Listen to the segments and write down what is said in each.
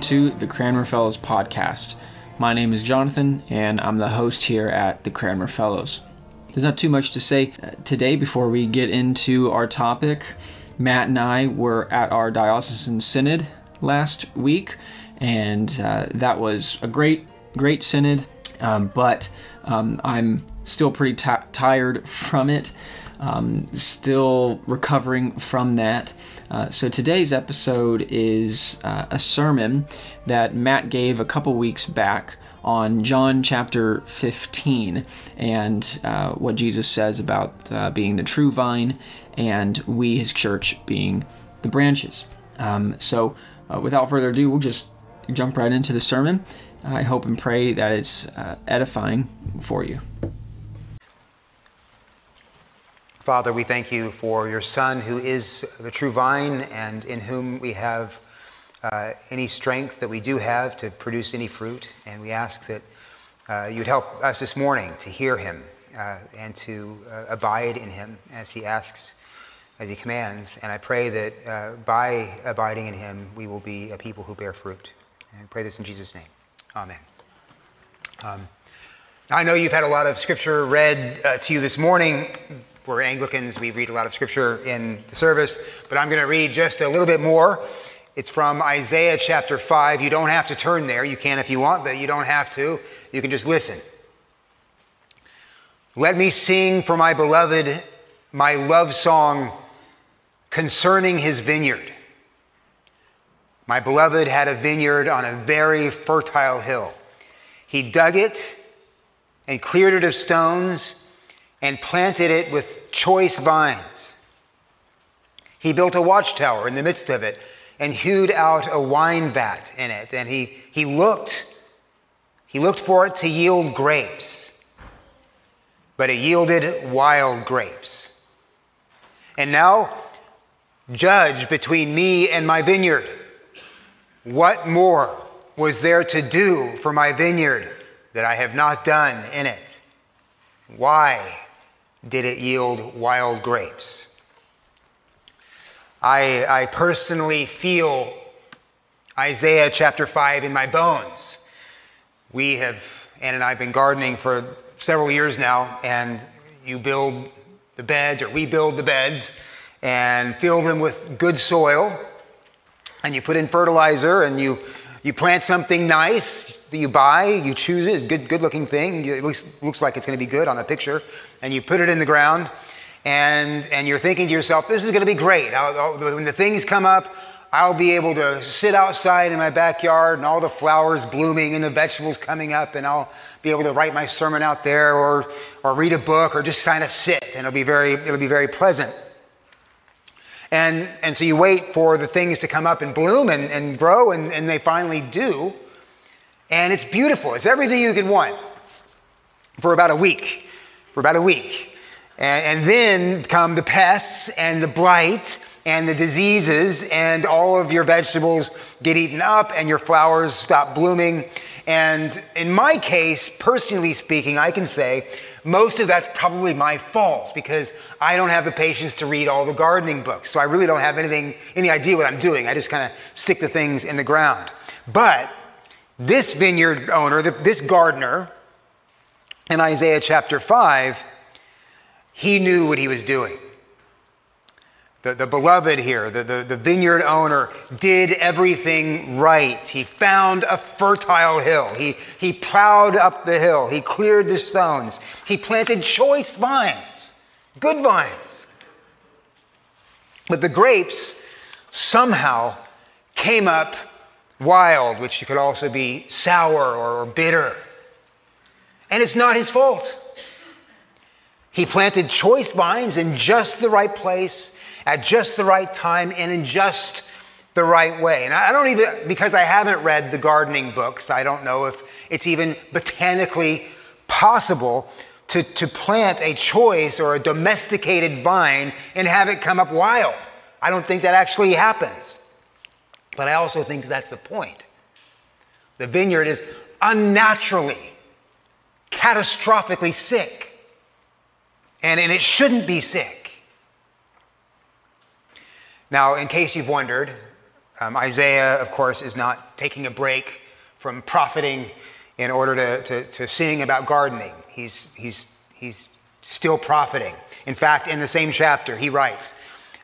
Welcome to the Cranmer Fellows podcast. My name is Jonathan, and I'm the host here at the Cranmer Fellows. There's not too much to say uh, today before we get into our topic. Matt and I were at our diocesan synod last week, and uh, that was a great, great synod. Um, but um, I'm still pretty t- tired from it. Um, still recovering from that. Uh, so today's episode is uh, a sermon that Matt gave a couple weeks back on John chapter 15 and uh, what Jesus says about uh, being the true vine and we, his church, being the branches. Um, so uh, without further ado, we'll just jump right into the sermon. I hope and pray that it's uh, edifying for you. Father, we thank you for your Son, who is the true vine, and in whom we have uh, any strength that we do have to produce any fruit. And we ask that uh, you'd help us this morning to hear him uh, and to uh, abide in him as he asks, as he commands. And I pray that uh, by abiding in him, we will be a people who bear fruit. And I pray this in Jesus' name. Amen. Um, I know you've had a lot of scripture read uh, to you this morning we're Anglicans, we read a lot of scripture in the service, but I'm going to read just a little bit more. It's from Isaiah chapter 5. You don't have to turn there. You can if you want, but you don't have to. You can just listen. Let me sing for my beloved my love song concerning his vineyard. My beloved had a vineyard on a very fertile hill. He dug it and cleared it of stones and planted it with choice vines. He built a watchtower in the midst of it and hewed out a wine vat in it. And he, he looked, he looked for it to yield grapes, but it yielded wild grapes. And now, judge between me and my vineyard. What more was there to do for my vineyard that I have not done in it? Why did it yield wild grapes. I, I personally feel Isaiah chapter 5 in my bones. We have, Ann and I have been gardening for several years now, and you build the beds, or we build the beds, and fill them with good soil, and you put in fertilizer, and you, you plant something nice that you buy, you choose it, good, good looking thing, it looks, looks like it's going to be good on a picture, and you put it in the ground, and, and you're thinking to yourself, this is going to be great. I'll, I'll, when the things come up, I'll be able to sit outside in my backyard and all the flowers blooming and the vegetables coming up, and I'll be able to write my sermon out there or, or read a book or just kind of sit, and it'll be very, it'll be very pleasant. And, and so you wait for the things to come up and bloom and, and grow, and, and they finally do. And it's beautiful. It's everything you could want for about a week. For about a week. And, and then come the pests and the blight and the diseases, and all of your vegetables get eaten up and your flowers stop blooming. And in my case, personally speaking, I can say most of that's probably my fault because I don't have the patience to read all the gardening books. So I really don't have anything, any idea what I'm doing. I just kind of stick the things in the ground. But this vineyard owner, this gardener, in Isaiah chapter 5, he knew what he was doing. The, the beloved here, the, the, the vineyard owner, did everything right. He found a fertile hill. He, he plowed up the hill. He cleared the stones. He planted choice vines, good vines. But the grapes somehow came up wild, which could also be sour or bitter. And it's not his fault. He planted choice vines in just the right place, at just the right time, and in just the right way. And I don't even, because I haven't read the gardening books, I don't know if it's even botanically possible to, to plant a choice or a domesticated vine and have it come up wild. I don't think that actually happens. But I also think that's the point. The vineyard is unnaturally, catastrophically sick. And, and it shouldn't be sick. Now, in case you've wondered, Um, Isaiah, of course, is not taking a break from profiting in order to, to, to sing about gardening. He's, he's, he's still profiting. In fact, in the same chapter, he writes,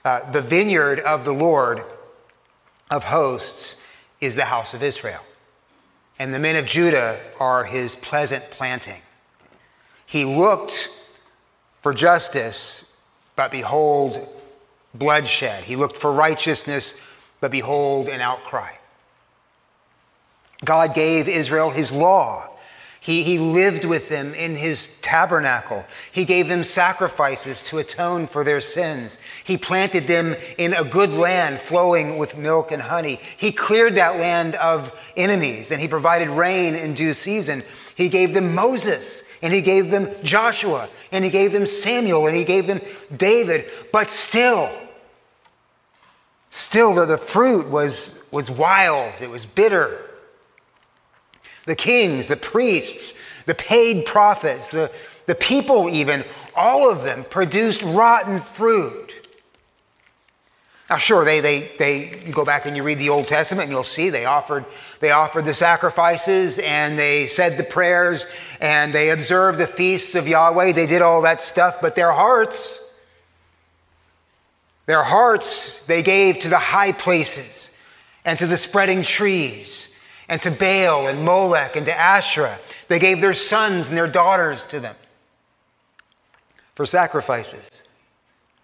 uh, The vineyard of the Lord of hosts is the house of Israel, and the men of Judah are his pleasant planting. He looked for justice, but behold, bloodshed. He looked for righteousness, but behold, an outcry. God gave Israel his law. He, he lived with them in his tabernacle. He gave them sacrifices to atone for their sins. He planted them in a good land flowing with milk and honey. He cleared that land of enemies and he provided rain in due season. He gave them Moses and he gave them Joshua and he gave them Samuel and he gave them David. But still, still the, the fruit was, was wild, it was bitter the kings, the priests, the paid prophets, the, the people, even, all of them produced rotten fruit. Now, sure, they, they, they, you go back and you read the Old Testament and you'll see they offered, they offered the sacrifices and they said the prayers and they observed the feasts of Yahweh. They did all that stuff, but their hearts, their hearts, they gave to the high places and to the spreading trees and to Baal and Molech and to Asherah. They gave their sons and their daughters to them for sacrifices.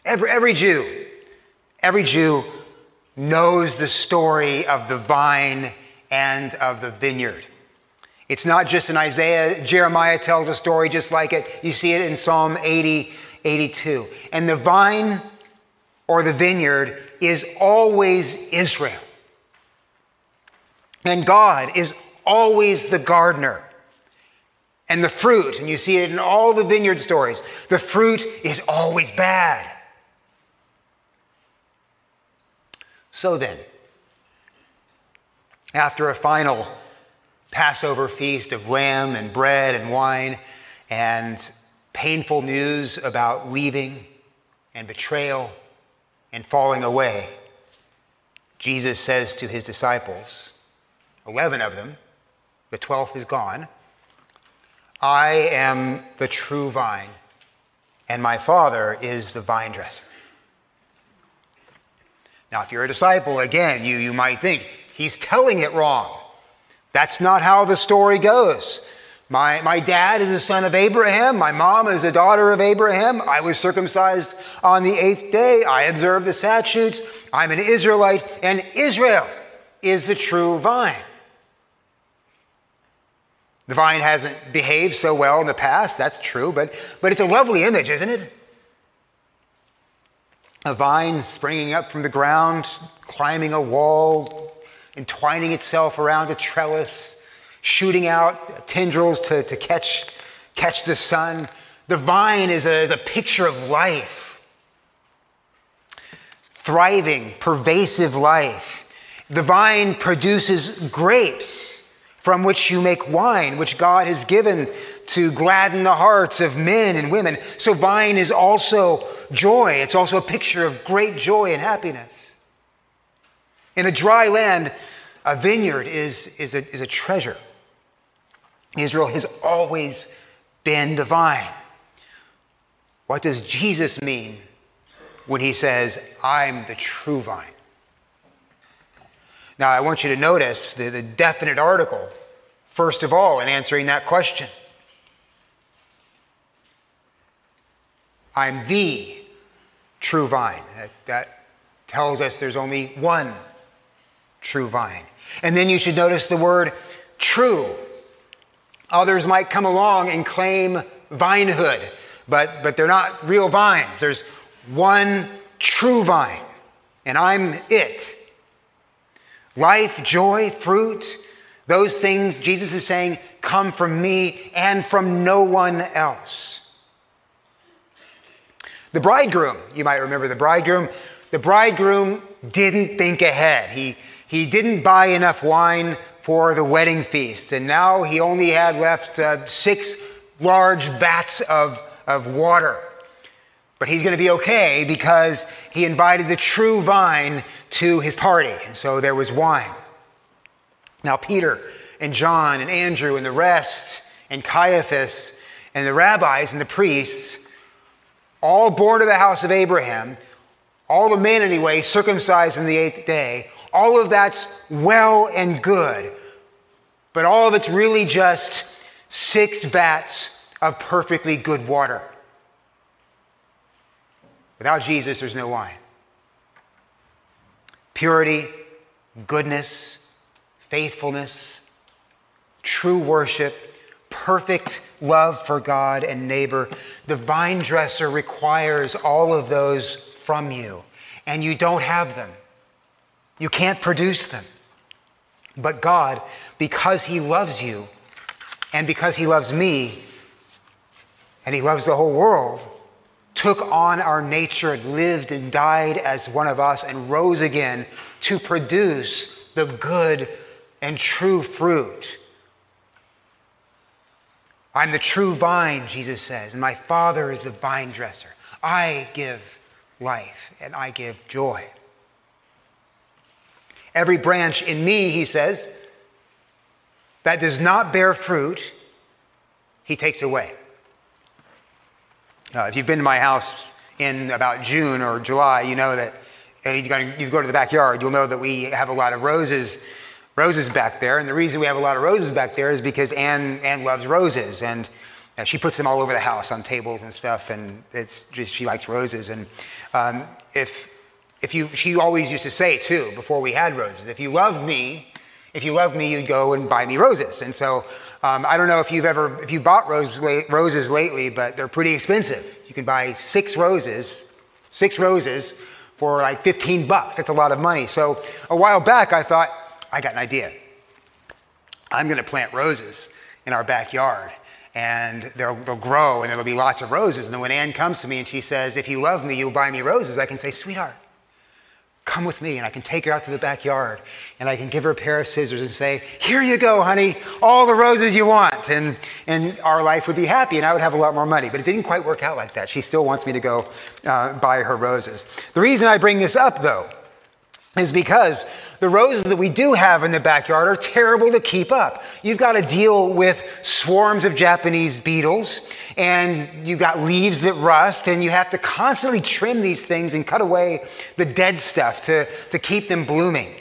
Every, every Jew, every Jew knows the story of the vine and of the vineyard. It's not just in Isaiah. Jeremiah tells a story just like it. You see it in Psalm 80, 82. And the vine or the vineyard is always Israel. And God is always the gardener. And the fruit, and you see it in all the vineyard stories, the fruit is always bad. So then, after a final Passover feast of lamb and bread and wine, and painful news about leaving and betrayal and falling away, Jesus says to his disciples, 11 of them, the 12th is gone. I am the true vine, and my Father is the vine dresser. Now, if you're a disciple, again, you, you might think he's telling it wrong. That's not how the story goes. My, my dad is a son of Abraham. My mom is a daughter of Abraham. I was circumcised on the eighth day. I observe the statutes. I'm an Israelite, and Israel is the true vine. The vine hasn't behaved so well in the past, that's true, but, but it's a lovely image, isn't it? A vine springing up from the ground, climbing a wall, entwining itself around a trellis, shooting out tendrils to, to catch, catch the sun. The vine is a, is a picture of life, thriving, pervasive life. The vine produces grapes from which you make wine, which God has given to gladden the hearts of men and women. So, vine is also joy. It's also a picture of great joy and happiness. In a dry land, a vineyard is, is, a, is a treasure. Israel has always been the vine. What does Jesus mean when he says, I'm the true vine? Now, I want you to notice the, the definite article, first of all, in answering that question. I'm the true vine. That, that tells us there's only one true vine. And then you should notice the word true. Others might come along and claim vinehood, but, but they're not real vines. There's one true vine, and I'm it. Life, joy, fruit, those things, Jesus is saying, come from me and from no one else. The bridegroom, you might remember the bridegroom, the bridegroom didn't think ahead. He, he didn't buy enough wine for the wedding feast, and now he only had left uh, six large vats of, of water. But he's going to be okay because he invited the true vine to his party. And so there was wine. Now, Peter and John and Andrew and the rest and Caiaphas and the rabbis and the priests, all born of the house of Abraham, all the men anyway, circumcised in the eighth day, all of that's well and good. But all of it's really just six vats of perfectly good water. Without Jesus, there's no wine. Purity, goodness, faithfulness, true worship, perfect love for God and neighbor. The vine dresser requires all of those from you, and you don't have them. You can't produce them. But God, because He loves you, and because He loves me, and He loves the whole world, took on our nature, lived and died as one of us, and rose again to produce the good and true fruit. I'm the true vine, Jesus says, and my Father is the vine dresser. I give life and I give joy. Every branch in me, he says, that does not bear fruit, he takes away. Uh, if you've been to my house in about June or July, you know that you go, you go to the backyard, you'll know that we have a lot of roses, roses back there. And the reason we have a lot of roses back there is because Anne, Anne loves roses. And uh, she puts them all over the house on tables and stuff. And it's just, she likes roses. And um, if, if you, she always used to say too, before we had roses, if you love me, if you love me, you'd go and buy me roses. And so um, I don't know if you've ever, if you bought roses, roses lately, but they're pretty expensive. You can buy six roses, six roses for like 15 bucks. That's a lot of money. So a while back, I thought, I got an idea. I'm going to plant roses in our backyard and they'll, they'll, grow and there'll be lots of roses. And then when Anne comes to me and she says, If you love me, you'll buy me roses, I can say, Sweetheart, Come with me, and I can take her out to the backyard, and I can give her a pair of scissors and say, Here you go, honey, all the roses you want. And, and our life would be happy, and I would have a lot more money. But it didn't quite work out like that. She still wants me to go uh, buy her roses. The reason I bring this up, though, is because the roses that we do have in the backyard are terrible to keep up. You've got to deal with swarms of Japanese beetles, and you've got leaves that rust, and you have to constantly trim these things and cut away the dead stuff to, to keep them blooming.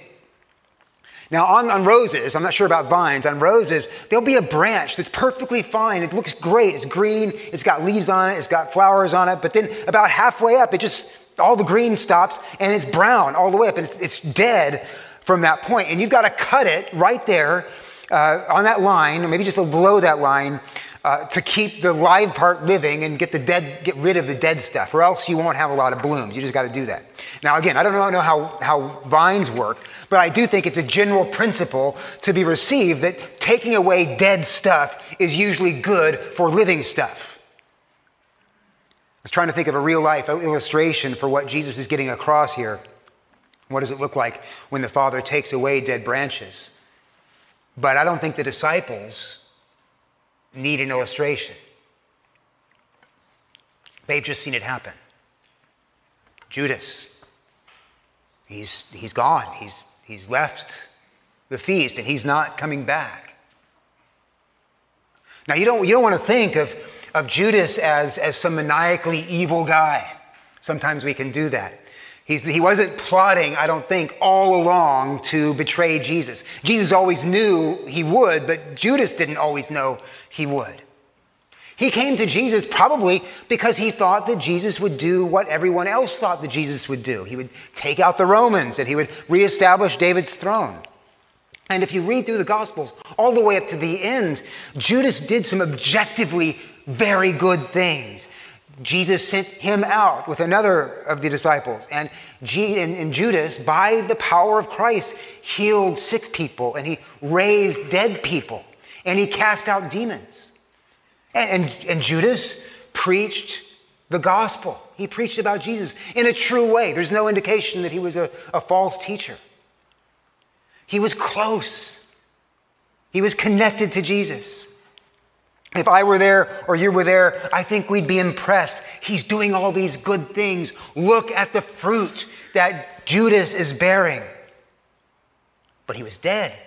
Now, on, on roses, I'm not sure about vines, on roses, there'll be a branch that's perfectly fine. It looks great. It's green, it's got leaves on it, it's got flowers on it, but then about halfway up, it just all the green stops and it's brown all the way up and it's, it's dead from that point. And you've got to cut it right there uh, on that line, or maybe just below that line, uh, to keep the live part living and get the dead, get rid of the dead stuff, or else you won't have a lot of blooms. You just got to do that. Now, again, I don't know how, how vines work, but I do think it's a general principle to be received that taking away dead stuff is usually good for living stuff. I was trying to think of a real life illustration for what Jesus is getting across here. What does it look like when the Father takes away dead branches? But I don't think the disciples need an illustration. They've just seen it happen. Judas, he's, he's gone. He's, he's left the feast and he's not coming back. Now, you don't, you don't want to think of of Judas as, as some maniacally evil guy. Sometimes we can do that. He's, he wasn't plotting, I don't think, all along to betray Jesus. Jesus always knew he would, but Judas didn't always know he would. He came to Jesus probably because he thought that Jesus would do what everyone else thought that Jesus would do. He would take out the Romans and he would reestablish David's throne. And if you read through the Gospels all the way up to the end, Judas did some objectively very good things. Jesus sent him out with another of the disciples. And, Judas, by the power of Christ, healed sick people and he raised dead people and he cast out demons. And, and, and Judas preached the gospel. He preached about Jesus in a true way. There's no indication that he was a, a false teacher. He was close, he was connected to Jesus. If I were there or you were there, I think we'd be impressed. He's doing all these good things. Look at the fruit that Judas is bearing. But he was dead.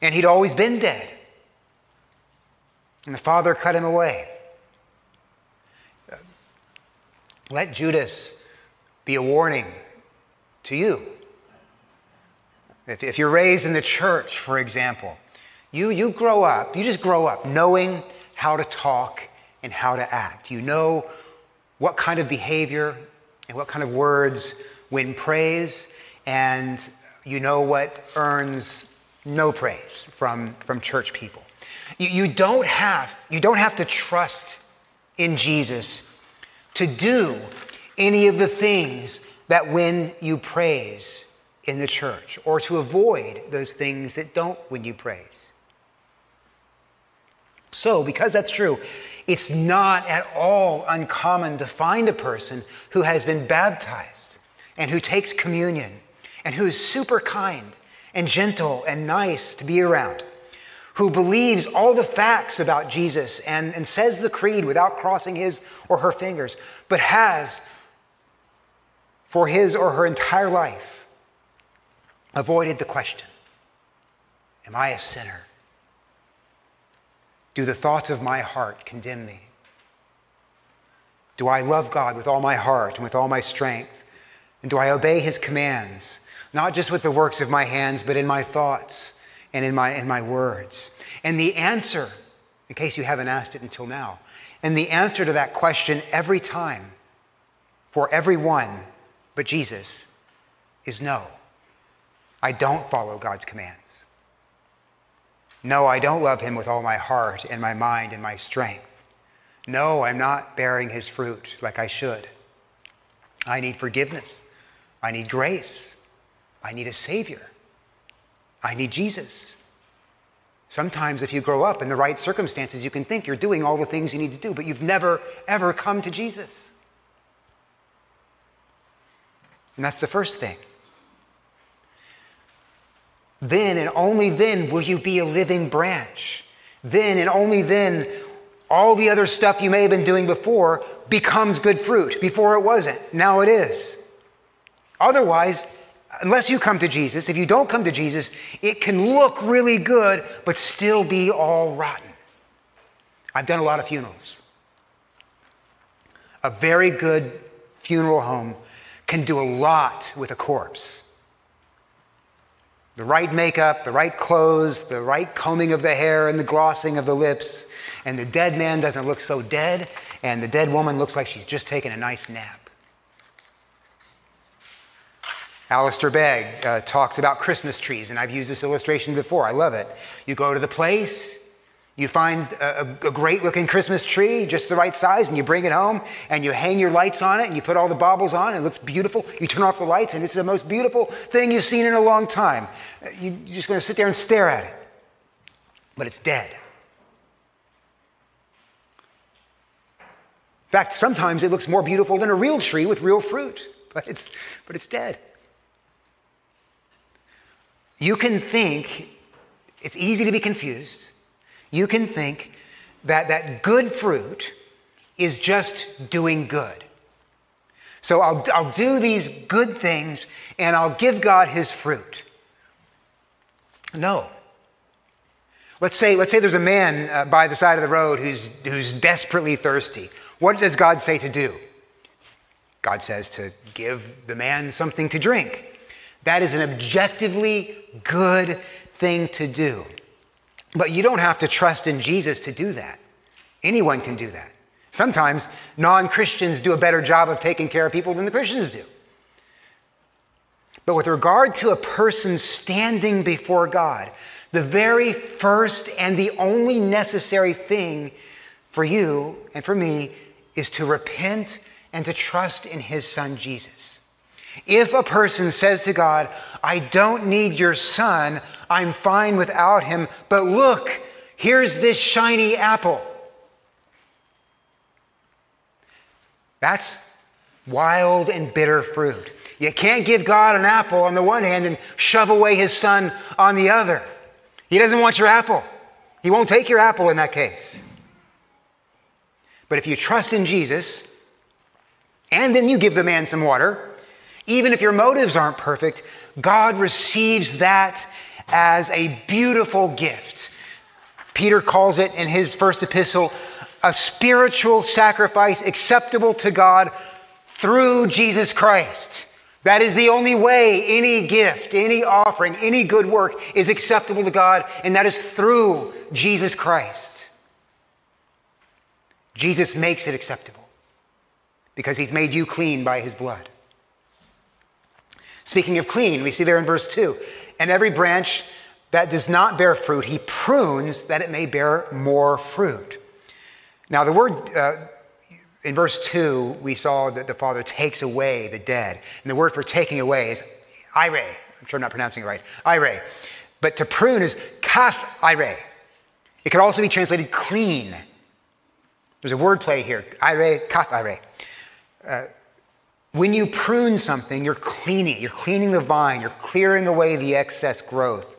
And he'd always been dead. And the Father cut him away. Let Judas be a warning to you. If, if you're raised in the church, for example, you, you grow up, you just grow up knowing how to talk and how to act. You know what kind of behavior and what kind of words win praise, and you know what earns no praise from, from church people. You, you, don't have, you don't have to trust in Jesus to do any of the things that win you praise in the church or to avoid those things that don't win you praise. So, because that's true, it's not at all uncommon to find a person who has been baptized and who takes communion and who is super kind and gentle and nice to be around, who believes all the facts about Jesus and, and says the creed without crossing his or her fingers, but has for his or her entire life avoided the question Am I a sinner? Do the thoughts of my heart condemn me? Do I love God with all my heart and with all my strength? And do I obey his commands, not just with the works of my hands, but in my thoughts and in my, in my words? And the answer, in case you haven't asked it until now, and the answer to that question every time for everyone but Jesus is no. I don't follow God's commands. No, I don't love him with all my heart and my mind and my strength. No, I'm not bearing his fruit like I should. I need forgiveness. I need grace. I need a Savior. I need Jesus. Sometimes, if you grow up in the right circumstances, you can think you're doing all the things you need to do, but you've never, ever come to Jesus. And that's the first thing. Then and only then will you be a living branch. Then and only then, all the other stuff you may have been doing before becomes good fruit. Before it wasn't. Now it is. Otherwise, unless you come to Jesus, if you don't come to Jesus, it can look really good, but still be all rotten. I've done a lot of funerals. A very good funeral home can do a lot with a corpse. The right makeup, the right clothes, the right combing of the hair and the glossing of the lips, and the dead man doesn't look so dead, and the dead woman looks like she's just taken a nice nap. Alistair Begg uh, talks about Christmas trees, and I've used this illustration before. I love it. You go to the place, you find a, a, great looking Christmas tree, just the right size, and you bring it home and you hang your lights on it and you put all the baubles on and it looks beautiful. You turn off the lights and is the most beautiful thing you've seen in a long time. You're just going to sit there and stare at it. But it's dead. In fact, sometimes it looks more beautiful than a real tree with real fruit, but it's, but it's dead. You can think, it's easy to be confused you can think that that good fruit is just doing good. So I'll, I'll do these good things and I'll give God his fruit. No. Let's say, let's say there's a man uh, by the side of the road who's, who's desperately thirsty. What does God say to do? God says to give the man something to drink. That is an objectively good thing to do. But you don't have to trust in Jesus to do that. Anyone can do that. Sometimes non Christians do a better job of taking care of people than the Christians do. But with regard to a person standing before God, the very first and the only necessary thing for you and for me is to repent and to trust in his son Jesus. If a person says to God, I don't need your son, I'm fine without him, but look, here's this shiny apple. That's wild and bitter fruit. You can't give God an apple on the one hand and shove away his son on the other. He doesn't want your apple. He won't take your apple in that case. But if you trust in Jesus, and then you give the man some water, even if your motives aren't perfect, God receives that as a beautiful gift. Peter calls it in his first epistle a spiritual sacrifice acceptable to God through Jesus Christ. That is the only way any gift, any offering, any good work is acceptable to God, and that is through Jesus Christ. Jesus makes it acceptable because he's made you clean by his blood. Speaking of clean, we see there in verse 2 and every branch that does not bear fruit, he prunes that it may bear more fruit. Now, the word uh, in verse 2, we saw that the Father takes away the dead. And the word for taking away is ire. I'm sure I'm not pronouncing it right. Ire. But to prune is kath ire. It could also be translated clean. There's a word play here. Ire, kath ire. Uh, when you prune something, you're cleaning. You're cleaning the vine. You're clearing away the excess growth.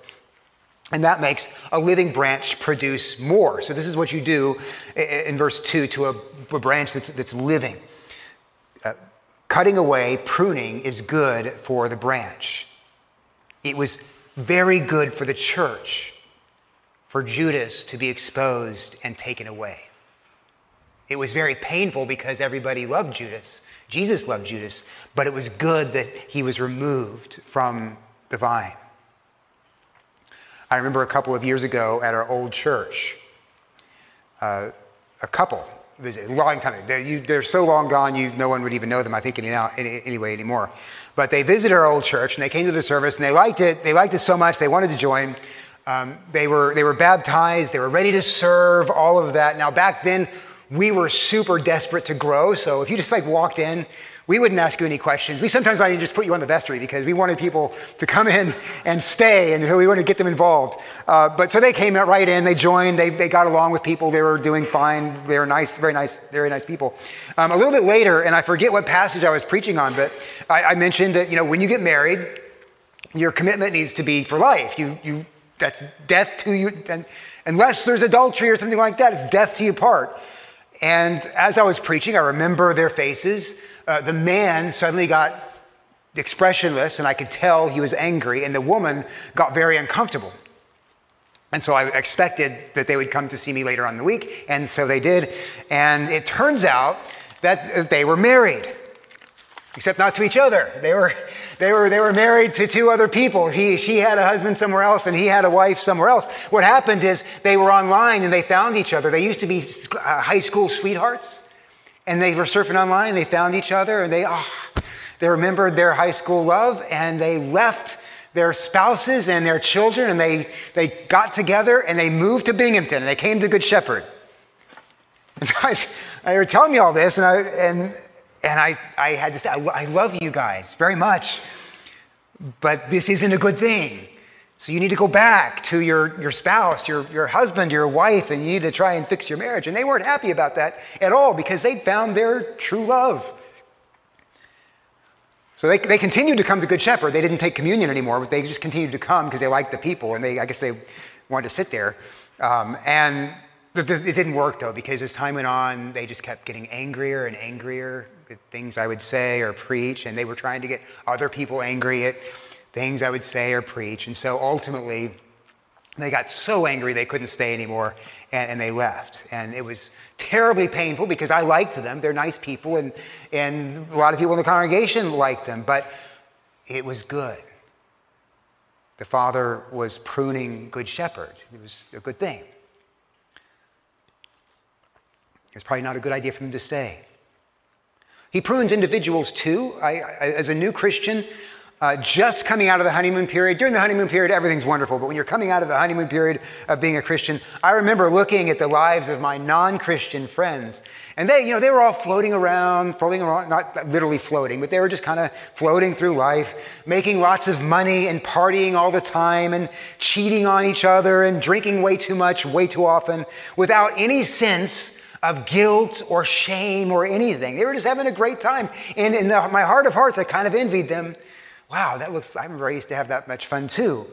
And that makes a living branch produce more. So, this is what you do in verse 2 to a, a branch that's, that's living. Uh, cutting away, pruning, is good for the branch. It was very good for the church for Judas to be exposed and taken away. It was very painful because everybody loved Judas. Jesus loved Judas, but it was good that he was removed from the vine. I remember a couple of years ago at our old church, uh, a couple visited, a long time. They're, you, they're, so long gone, you, no one would even know them, I think, any, any, anyway anymore. But they visited our old church and they came to the service and they liked it. They liked it so much, they wanted to join. Um, they, were, they were baptized, they were ready to serve, all of that. Now, back then, we were super desperate to grow. So if you just like walked in, we wouldn't ask you any questions. We sometimes I just put you on the vestry because we wanted people to come in and stay, and we wanted to get them involved. Uh, but so they came right in, they joined, they, they got along with people, they were doing fine, they were nice, very nice, very nice people. Um, a little bit later, and I forget what passage I was preaching on, but I, I mentioned that you know when you get married, your commitment needs to be for life. You you that's death to you, and unless there's adultery or something like that, it's death to you part. And as I was preaching, I remember their faces. Uh, the man suddenly got expressionless, and I could tell he was angry, and the woman got very uncomfortable. And so I expected that they would come to see me later on the week, and so they did. And it turns out that they were married except not to each other. They were, they were, they were married to two other people. He, she had a husband somewhere else and he had a wife somewhere else. What happened is they were online and they found each other. They used to be uh, high school sweethearts and they were surfing online. And they found each other and they, oh, they remembered their high school love and they left their spouses and their children and they, they got together and they moved to Binghamton and they came to Good Shepherd. And so I, they were telling me all this and I, and and I, I had to say, I, love you guys very much, but this isn't a good thing. So you need to go back to your, your spouse, your, your husband, your wife, and you need to try and fix your marriage. And they weren't happy about that at all because they'd found their true love. So they, they continued to come to Good Shepherd. They didn't take communion anymore, but they just continued to come because they liked the people and they, I guess they wanted to sit there. Um, and it didn't work though because as time went on, they just kept getting angrier and angrier things I would say or preach, and they were trying to get other people angry at things I would say or preach. And so ultimately, they got so angry they couldn't stay anymore, and, and they left. And it was terribly painful because I liked them. They're nice people, and, and a lot of people in the congregation liked them, but it was good. The Father was pruning Good Shepherd. It was a good thing. It's probably not a good idea for them to stay. He prunes individuals too. I, I, as a new Christian, uh, just coming out of the honeymoon period, during the honeymoon period, everything's wonderful. But when you're coming out of the honeymoon period of being a Christian, I remember looking at the lives of my non-Christian friends, and they, you know, they were all floating around, floating around, not literally floating, but they were just kind of floating through life, making lots of money and partying all the time, and cheating on each other, and drinking way too much, way too often, without any sense of guilt or shame or anything. They were just having a great time. And in my heart of hearts, I kind of envied them. Wow, that looks, I remember I used to have that much fun too.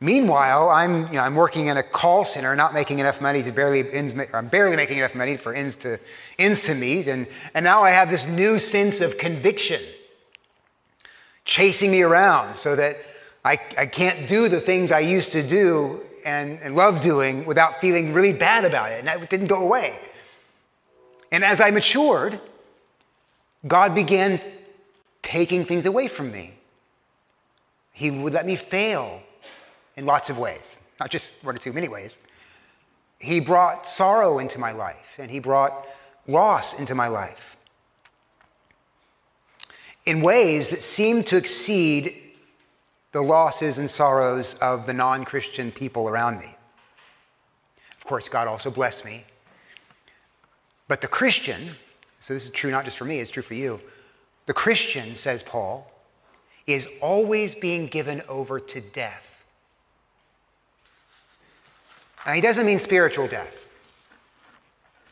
Meanwhile, I'm, you know, I'm working in a call center, not making enough money to barely ends, I'm barely making enough money for ends to, ends to meet. And, and now I have this new sense of conviction chasing me around so that I, I can't do the things I used to do and, and love doing without feeling really bad about it. And that didn't go away. And as I matured, God began taking things away from me. He would let me fail in lots of ways, not just one or two, many ways. He brought sorrow into my life, and He brought loss into my life in ways that seemed to exceed the losses and sorrows of the non Christian people around me. Of course, God also blessed me. But the Christian, so this is true not just for me, it's true for you. The Christian, says Paul, is always being given over to death now, he doesn't mean spiritual death.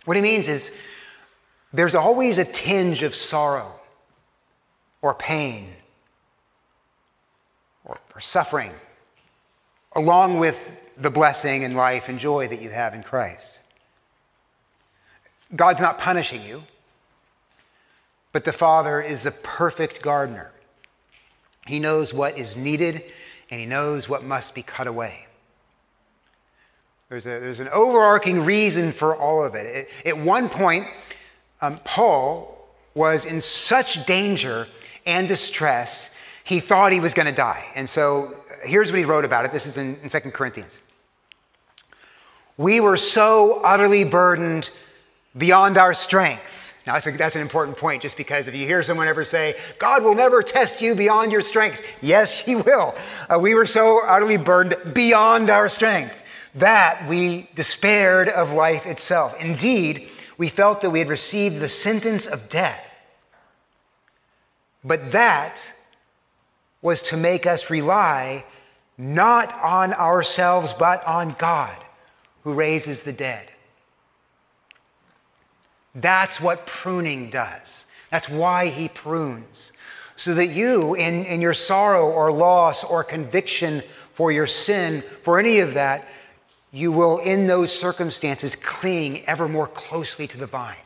What he means is there's always a tinge of sorrow or pain or, suffering along with the blessing and life and joy that you have in Christ. God's not punishing you, but the Father is the perfect gardener. He knows what is needed and he knows what must be cut away. There's, a, there's an overarching reason for all of it. At one point, um, Paul was in such danger and distress, he thought he was going to die. And so here's what he wrote about it. This is in, in 2 Corinthians. We were so utterly burdened beyond our strength. Now, that's, a, that's, an important point just because if you hear someone ever say, God will never test you beyond your strength, yes, He will. Uh, we were so utterly burdened beyond our strength that we despaired of life itself. Indeed, we felt that we had received the sentence of death. But that was to make us rely not on ourselves, but on God who raises the dead. That's what pruning does. That's why he prunes. So that you, in, in your sorrow or loss or conviction for your sin, for any of that, you will, in those circumstances, cling ever more closely to the vine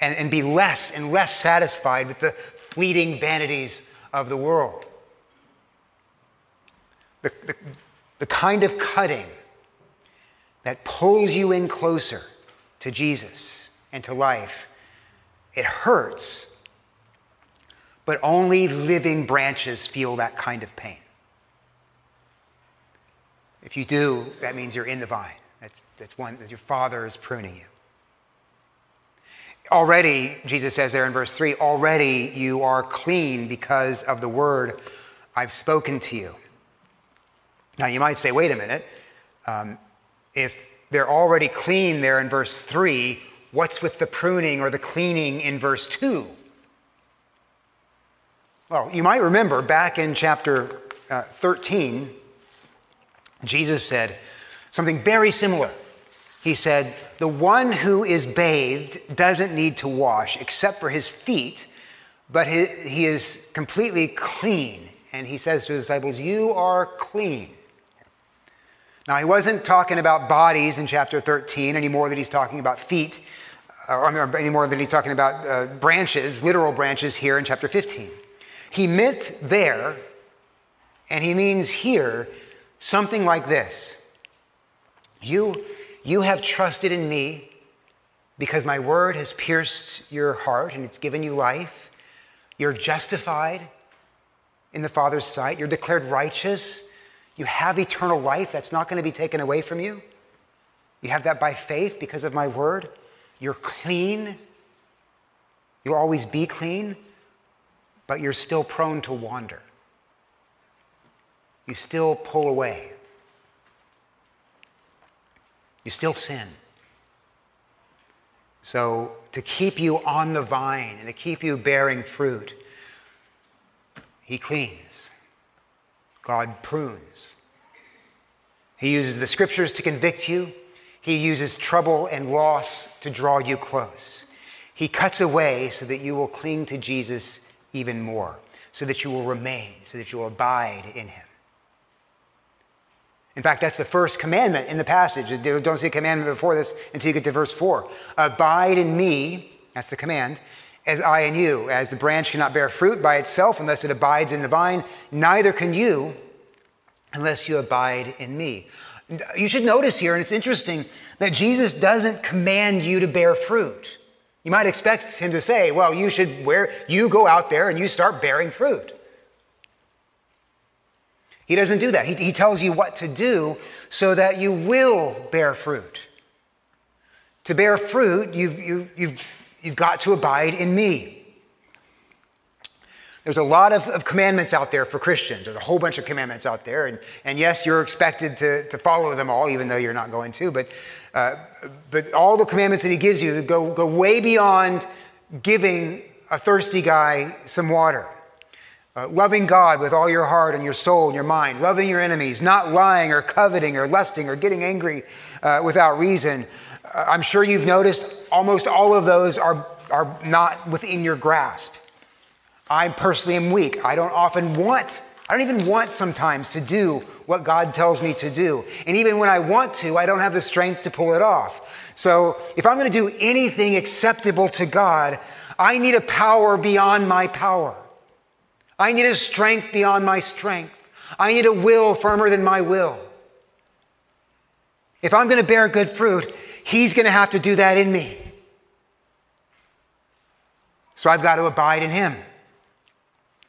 and, and be less and less satisfied with the fleeting vanities of the world. The, the, the kind of cutting that pulls you in closer to Jesus and to life, it hurts, but only living branches feel that kind of pain. If you do, that means you're in the vine. That's, that's one, your Father is pruning you. Already, Jesus says there in verse 3, already you are clean because of the word I've spoken to you. Now, you might say, wait a minute. Um, if they're already clean there in verse 3, what's with the pruning or the cleaning in verse 2? Well, you might remember back in chapter uh, 13, Jesus said something very similar. He said, The one who is bathed doesn't need to wash except for his feet, but he, is completely clean. And he says to his disciples, You are clean. Now, he wasn't talking about bodies in chapter 13 any more than he's talking about feet, or any more than he's talking about uh, branches, literal branches here in chapter 15. He meant there, and he means here, something like this You, you have trusted in me because my word has pierced your heart and it's given you life. You're justified in the Father's sight. You're declared righteous. You have eternal life that's not going to be taken away from you. You have that by faith because of my word. You're clean. You'll always be clean, but you're still prone to wander you still pull away. You still sin. So, to keep you on the vine and to keep you bearing fruit, He cleans. God prunes. He uses the scriptures to convict you. He uses trouble and loss to draw you close. He cuts away so that you will cling to Jesus even more, so that you will remain, so that you will abide in Him. In fact, that's the first commandment in the passage. Don't see a commandment before this until you get to verse 4. Abide in me, that's the command, as I in you. As the branch cannot bear fruit by itself unless it abides in the vine, neither can you unless you abide in me. You should notice here, and it's interesting, that Jesus doesn't command you to bear fruit. You might expect him to say, well, you should wear, you go out there and you start bearing fruit. He doesn't do that. He, he tells you what to do so that you will bear fruit. To bear fruit, you've, you, you've, you've got to abide in me. There's a lot of, of, commandments out there for Christians. There's a whole bunch of commandments out there. And, and yes, you're expected to, to follow them all, even though you're not going to. But, uh, but all the commandments that he gives you go, go way beyond giving a thirsty guy some water. Uh, loving God with all your heart and your soul and your mind, loving your enemies, not lying or coveting or lusting or getting angry uh, without reason. Uh, I'm sure you've noticed almost all of those are, are not within your grasp. I personally am weak. I don't often want, I don't even want sometimes to do what God tells me to do. And even when I want to, I don't have the strength to pull it off. So if I'm going to do anything acceptable to God, I need a power beyond my power. I need a strength beyond my strength. I need a will firmer than my will. If I'm going to bear good fruit, He's going to have to do that in me. So I've got to abide in Him.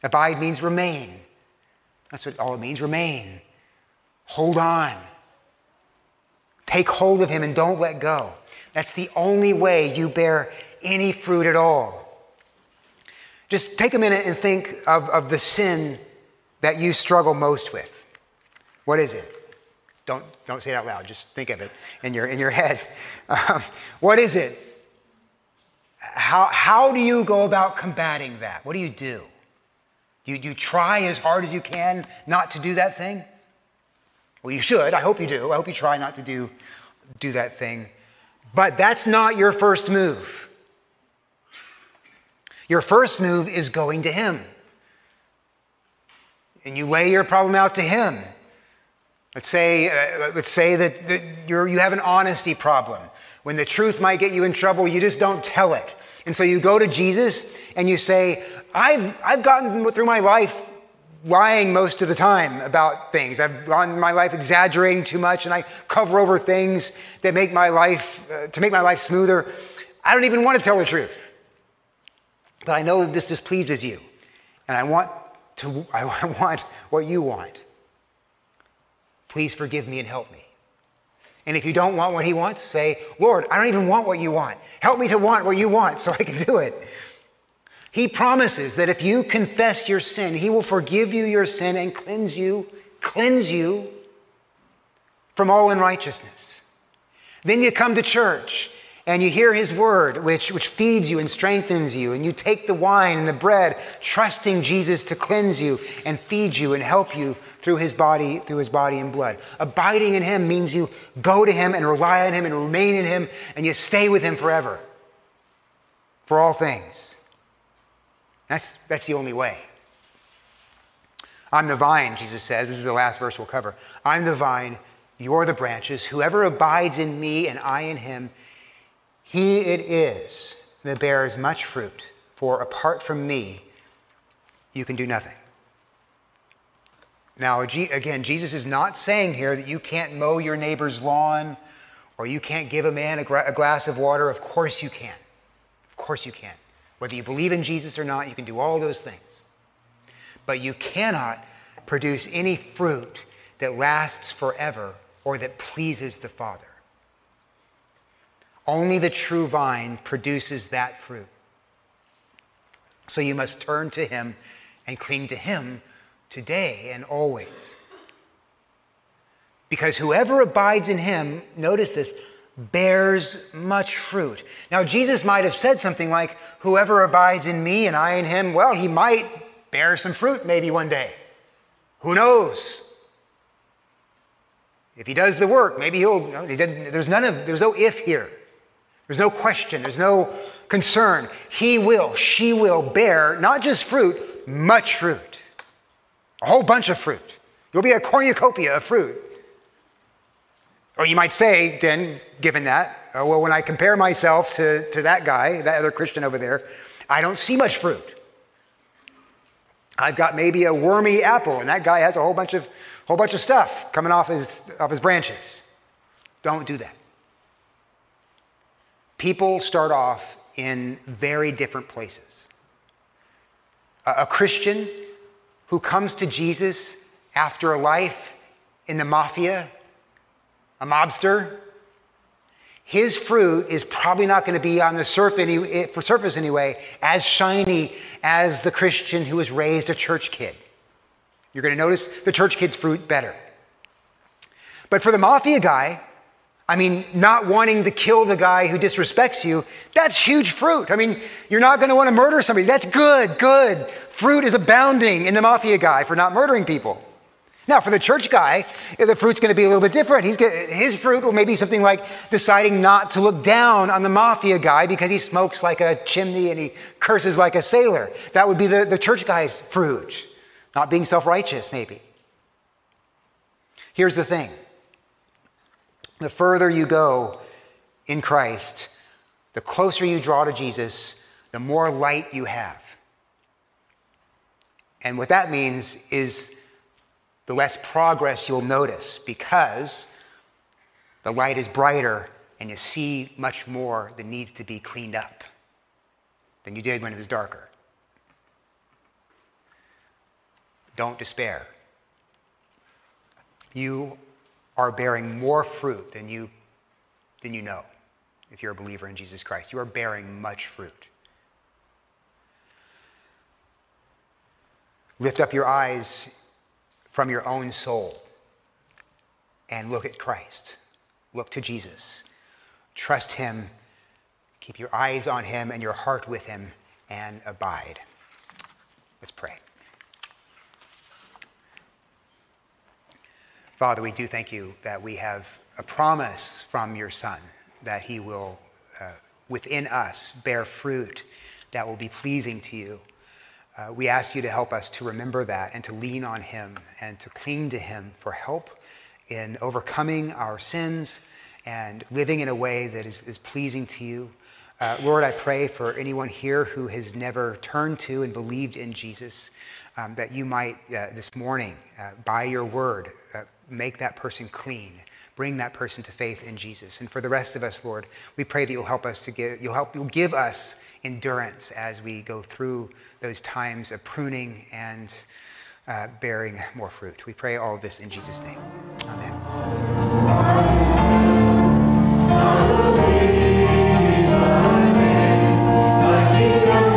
Abide means remain. That's what all it means remain. Hold on. Take hold of Him and don't let go. That's the only way you bear any fruit at all. Just take a minute and think of, of the sin that you struggle most with. What is it? Don't, don't say it out loud, just think of it in your, in your head. Um, what is it? How, how do you go about combating that? What do you do? You, you try as hard as you can not to do that thing? Well, you should. I hope you do. I hope you try not to do, do that thing. But that's not your first move. Your first move is going to Him. And you lay your problem out to Him. Let's say, uh, let's say that, that you have an honesty problem. When the truth might get you in trouble, you just don't tell it. And so you go to Jesus and you say, I've, I've gotten through my life lying most of the time about things. I've gone my life exaggerating too much and I cover over things that make my life, uh, to make my life smoother. I don't even want to tell the truth. But I know that this displeases you, and I want, to, I want what you want. Please forgive me and help me. And if you don't want what he wants, say, Lord, I don't even want what you want. Help me to want what you want so I can do it. He promises that if you confess your sin, he will forgive you your sin and cleanse you, cleanse you from all unrighteousness. Then you come to church and you hear his word, which, which feeds you and strengthens you, and you take the wine and the bread, trusting Jesus to cleanse you and feed you and help you through his body, through his body and blood. Abiding in him means you go to him and rely on him and remain in him, and you stay with him forever. For all things. That's, that's the only way. I'm the vine, Jesus says. This is the last verse we'll cover. I'm the vine, you're the branches. Whoever abides in me and I in him, he it is that bears much fruit, for apart from me, you can do nothing. Now, again, Jesus is not saying here that you can't mow your neighbor's lawn or you can't give a man a, glass of water. Of course you can. Of course you can. Whether you believe in Jesus or not, you can do all those things. But you cannot produce any fruit that lasts forever or that pleases the Father. Only the true vine produces that fruit. So you must turn to him and cling to him today and always. Because whoever abides in him, notice this, bears much fruit. Now, Jesus might have said something like, Whoever abides in me and I in him, well, he might bear some fruit maybe one day. Who knows? If he does the work, maybe he'll. there's none of. There's no if here. There's no question, there's no concern. He will, she will bear not just fruit, much fruit. A whole bunch of fruit. You'll be a cornucopia of fruit. Or you might say, then, given that, uh, well, when I compare myself to, to that guy, that other Christian over there, I don't see much fruit. I've got maybe a wormy apple, and that guy has a whole bunch of, whole bunch of stuff coming off his, off his branches. Don't do that. People start off in very different places. A, Christian who comes to Jesus after a life in the mafia, a mobster, his fruit is probably not going to be on the eh, for surface anyway, as shiny as the Christian who was raised a church kid. You're going to notice the church kid's fruit better. But for the mafia guy, I mean, not wanting to kill the guy who disrespects you, that's huge fruit. I mean, you're not going to want to murder somebody. That's good, good. Fruit is abounding in the mafia guy for not murdering people. Now, for the church guy, the fruit's going to be a little bit different. He's get, his fruit will maybe something like deciding not to look down on the mafia guy because he smokes like a chimney and he curses like a sailor. That would be the, the church guy's fruit. Not being self righteous, maybe. Here's the thing the further you go in Christ, the closer you draw to Jesus, the more light you have. And what that means is the less progress you'll notice because the light is brighter and you see much more that needs to be cleaned up than you did when it was darker. Don't despair. You are bearing more fruit than you, than you know if you're a believer in Jesus Christ. You are bearing much fruit. Lift up your eyes from your own soul and look at Christ. Look to Jesus. Trust Him. Keep your eyes on Him and your heart with Him and abide. Let's pray. Father, we do thank you that we have a promise from your Son that he will, uh, within us, bear fruit that will be pleasing to you. Uh, we ask you to help us to remember that and to lean on him and to cling to him for help in overcoming our sins and living in a way that is, is pleasing to you. Uh, Lord, I pray for anyone here who has never turned to and believed in Jesus, um, that you might uh, this morning, uh, by your word, uh, make that person clean, bring that person to faith in Jesus. And for the rest of us, Lord, we pray that you'll help us to give, you'll help, you'll give us endurance as we go through those times of pruning and uh, bearing more fruit. We pray all of this in Jesus' name. Amen. Amen.